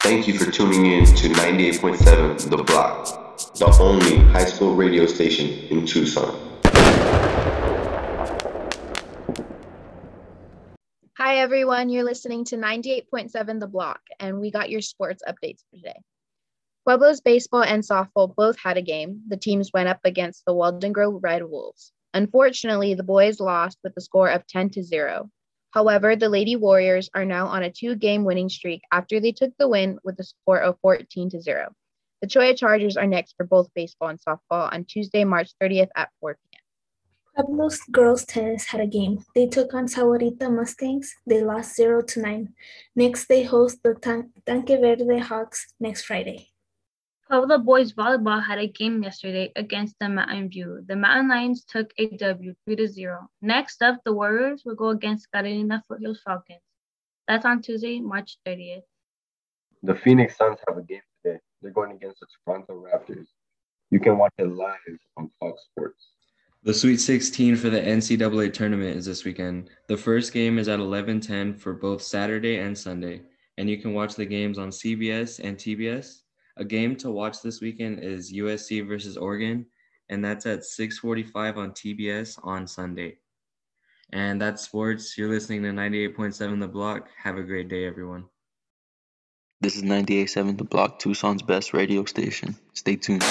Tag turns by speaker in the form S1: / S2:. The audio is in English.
S1: Thank you for tuning in to 98.7 The Block, the only high school radio station in Tucson.
S2: Hi, everyone. You're listening to 98.7 The Block, and we got your sports updates for today. Pueblo's baseball and softball both had a game. The teams went up against the Walden Grove Red Wolves. Unfortunately, the boys lost with a score of 10 to 0. However, the Lady Warriors are now on a two game winning streak after they took the win with a score of 14 to 0. The Cholla Chargers are next for both baseball and softball on Tuesday, March 30th at 4 p.m.
S3: Pueblo's girls tennis had a game. They took on Sahuarita Mustangs. They lost 0 to 9. Next, they host the Tan- Tanque Verde Hawks next Friday.
S4: Pueblo boys volleyball had a game yesterday against the Mountain View. The Mountain Lions took a W 3 to 0. Next up, the Warriors will go against Catalina Foothills Falcons. That's on Tuesday, March 30th.
S1: The Phoenix Suns have a game today. They're going against the Toronto Raptors. You can watch it live on Fox Sports.
S5: The Sweet 16 for the NCAA tournament is this weekend. The first game is at 11:10 for both Saturday and Sunday, and you can watch the games on CBS and TBS. A game to watch this weekend is USC versus Oregon, and that's at 6:45 on TBS on Sunday. And that's sports. You're listening to 98.7 The Block. Have a great day, everyone.
S6: This is 98.7 The Block, Tucson's best radio station. Stay tuned.